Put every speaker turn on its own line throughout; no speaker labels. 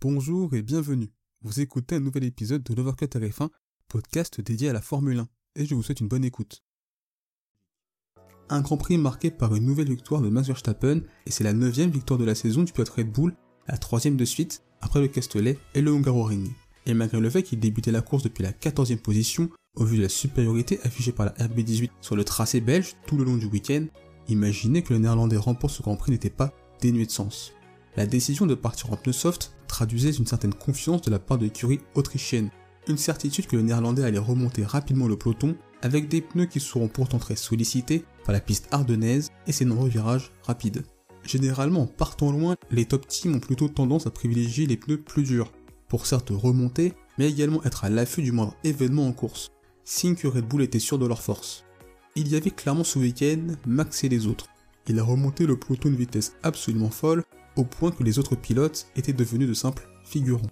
Bonjour et bienvenue. Vous écoutez un nouvel épisode de l'Overcut RF1, podcast dédié à la Formule 1, et je vous souhaite une bonne écoute. Un Grand Prix marqué par une nouvelle victoire de Max Verstappen, et c'est la neuvième victoire de la saison du pilote Red Bull, la troisième de suite, après le Castellet et le Hungaroring. Et malgré le fait qu'il débutait la course depuis la 14e position, au vu de la supériorité affichée par la RB18 sur le tracé belge tout le long du week-end, imaginez que le néerlandais remporte ce Grand Prix n'était pas dénué de sens. La décision de partir en pneu soft traduisait une certaine confiance de la part de l'écurie autrichienne, une certitude que le néerlandais allait remonter rapidement le peloton avec des pneus qui seront pourtant très sollicités par la piste ardennaise et ses nombreux virages rapides. Généralement, partant loin, les top teams ont plutôt tendance à privilégier les pneus plus durs, pour certes remonter, mais également être à l'affût du moindre événement en course, signe que Red Bull était sûr de leur force. Il y avait clairement ce week-end Max et les autres. Il a remonté le peloton de vitesse absolument folle, au point que les autres pilotes étaient devenus de simples figurants.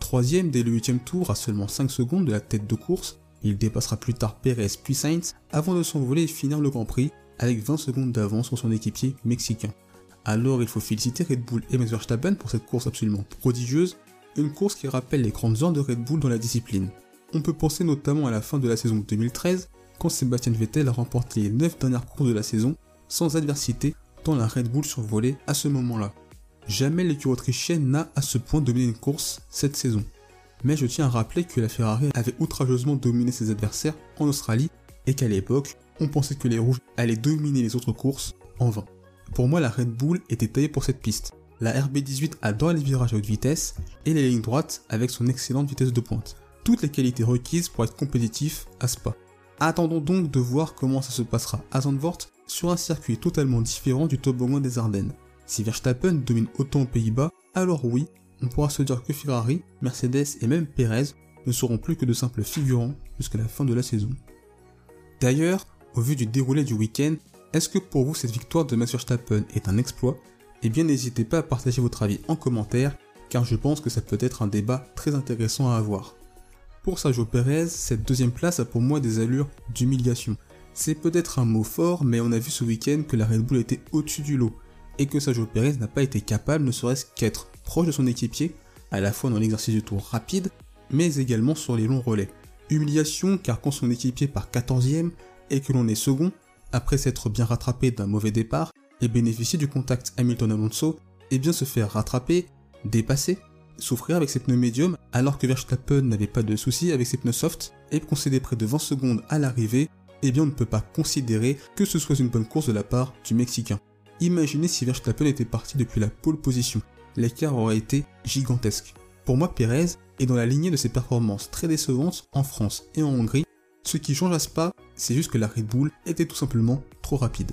Troisième dès le huitième tour à seulement 5 secondes de la tête de course, il dépassera plus tard Perez puis Sainz avant de s'envoler et finir le Grand Prix avec 20 secondes d'avance sur son équipier mexicain. Alors il faut féliciter Red Bull et Max Verstappen pour cette course absolument prodigieuse, une course qui rappelle les grandes heures de Red Bull dans la discipline. On peut penser notamment à la fin de la saison 2013, quand Sébastien Vettel a remporté les 9 dernières courses de la saison sans adversité tant la Red Bull survolait à ce moment-là. Jamais l'écurie autrichienne n'a à ce point dominé une course cette saison. Mais je tiens à rappeler que la Ferrari avait outrageusement dominé ses adversaires en Australie et qu'à l'époque, on pensait que les rouges allaient dominer les autres courses en vain. Pour moi, la Red Bull était taillée pour cette piste. La RB18 adore les virages à haute vitesse et les lignes droites avec son excellente vitesse de pointe. Toutes les qualités requises pour être compétitif à Spa. Attendons donc de voir comment ça se passera à Zandvoort sur un circuit totalement différent du toboggan des Ardennes. Si Verstappen domine autant aux Pays-Bas, alors oui, on pourra se dire que Ferrari, Mercedes et même Perez ne seront plus que de simples figurants jusqu'à la fin de la saison. D'ailleurs, au vu du déroulé du week-end, est-ce que pour vous cette victoire de Max Verstappen est un exploit? Eh bien n'hésitez pas à partager votre avis en commentaire, car je pense que ça peut être un débat très intéressant à avoir. Pour Sergio Perez, cette deuxième place a pour moi des allures d'humiliation. C'est peut-être un mot fort, mais on a vu ce week-end que la Red Bull était au-dessus du lot, et que Sergio Perez n'a pas été capable ne serait-ce qu'être proche de son équipier, à la fois dans l'exercice du tour rapide, mais également sur les longs relais. Humiliation car quand son équipier part 14ème et que l'on est second, après s'être bien rattrapé d'un mauvais départ et bénéficier du contact Hamilton-Alonso, et eh bien se faire rattraper, dépasser, souffrir avec ses pneus médiums alors que Verstappen n'avait pas de soucis avec ses pneus soft et concéder près de 20 secondes à l'arrivée, eh bien on ne peut pas considérer que ce soit une bonne course de la part du Mexicain. Imaginez si Verstappen était parti depuis la pole position. L'écart aurait été gigantesque. Pour moi, Perez est dans la lignée de ses performances très décevantes en France et en Hongrie. Ce qui change à Spa, c'est juste que la Red était tout simplement trop rapide.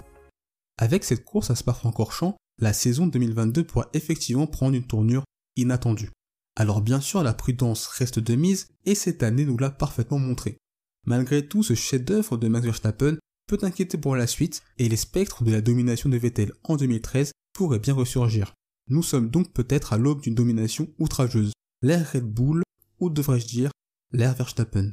Avec cette course à Spa-Francorchamps, la saison 2022 pourra effectivement prendre une tournure inattendue. Alors bien sûr, la prudence reste de mise et cette année nous l'a parfaitement montré. Malgré tout, ce chef-d'œuvre de Max Verstappen peut inquiéter pour la suite et les spectres de la domination de Vettel en 2013 pourraient bien ressurgir. Nous sommes donc peut-être à l'aube d'une domination outrageuse. L'ère Red Bull, ou devrais-je dire, l'ère Verstappen.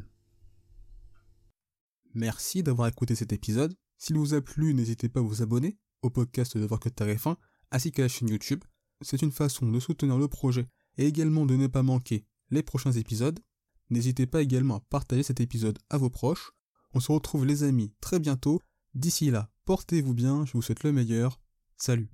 Merci d'avoir écouté cet épisode. S'il vous a plu, n'hésitez pas à vous abonner au podcast de Voir que TF1 ainsi qu'à la chaîne YouTube. C'est une façon de soutenir le projet et également de ne pas manquer les prochains épisodes. N'hésitez pas également à partager cet épisode à vos proches on se retrouve les amis très bientôt. D'ici là, portez-vous bien, je vous souhaite le meilleur. Salut